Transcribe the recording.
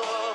Oh.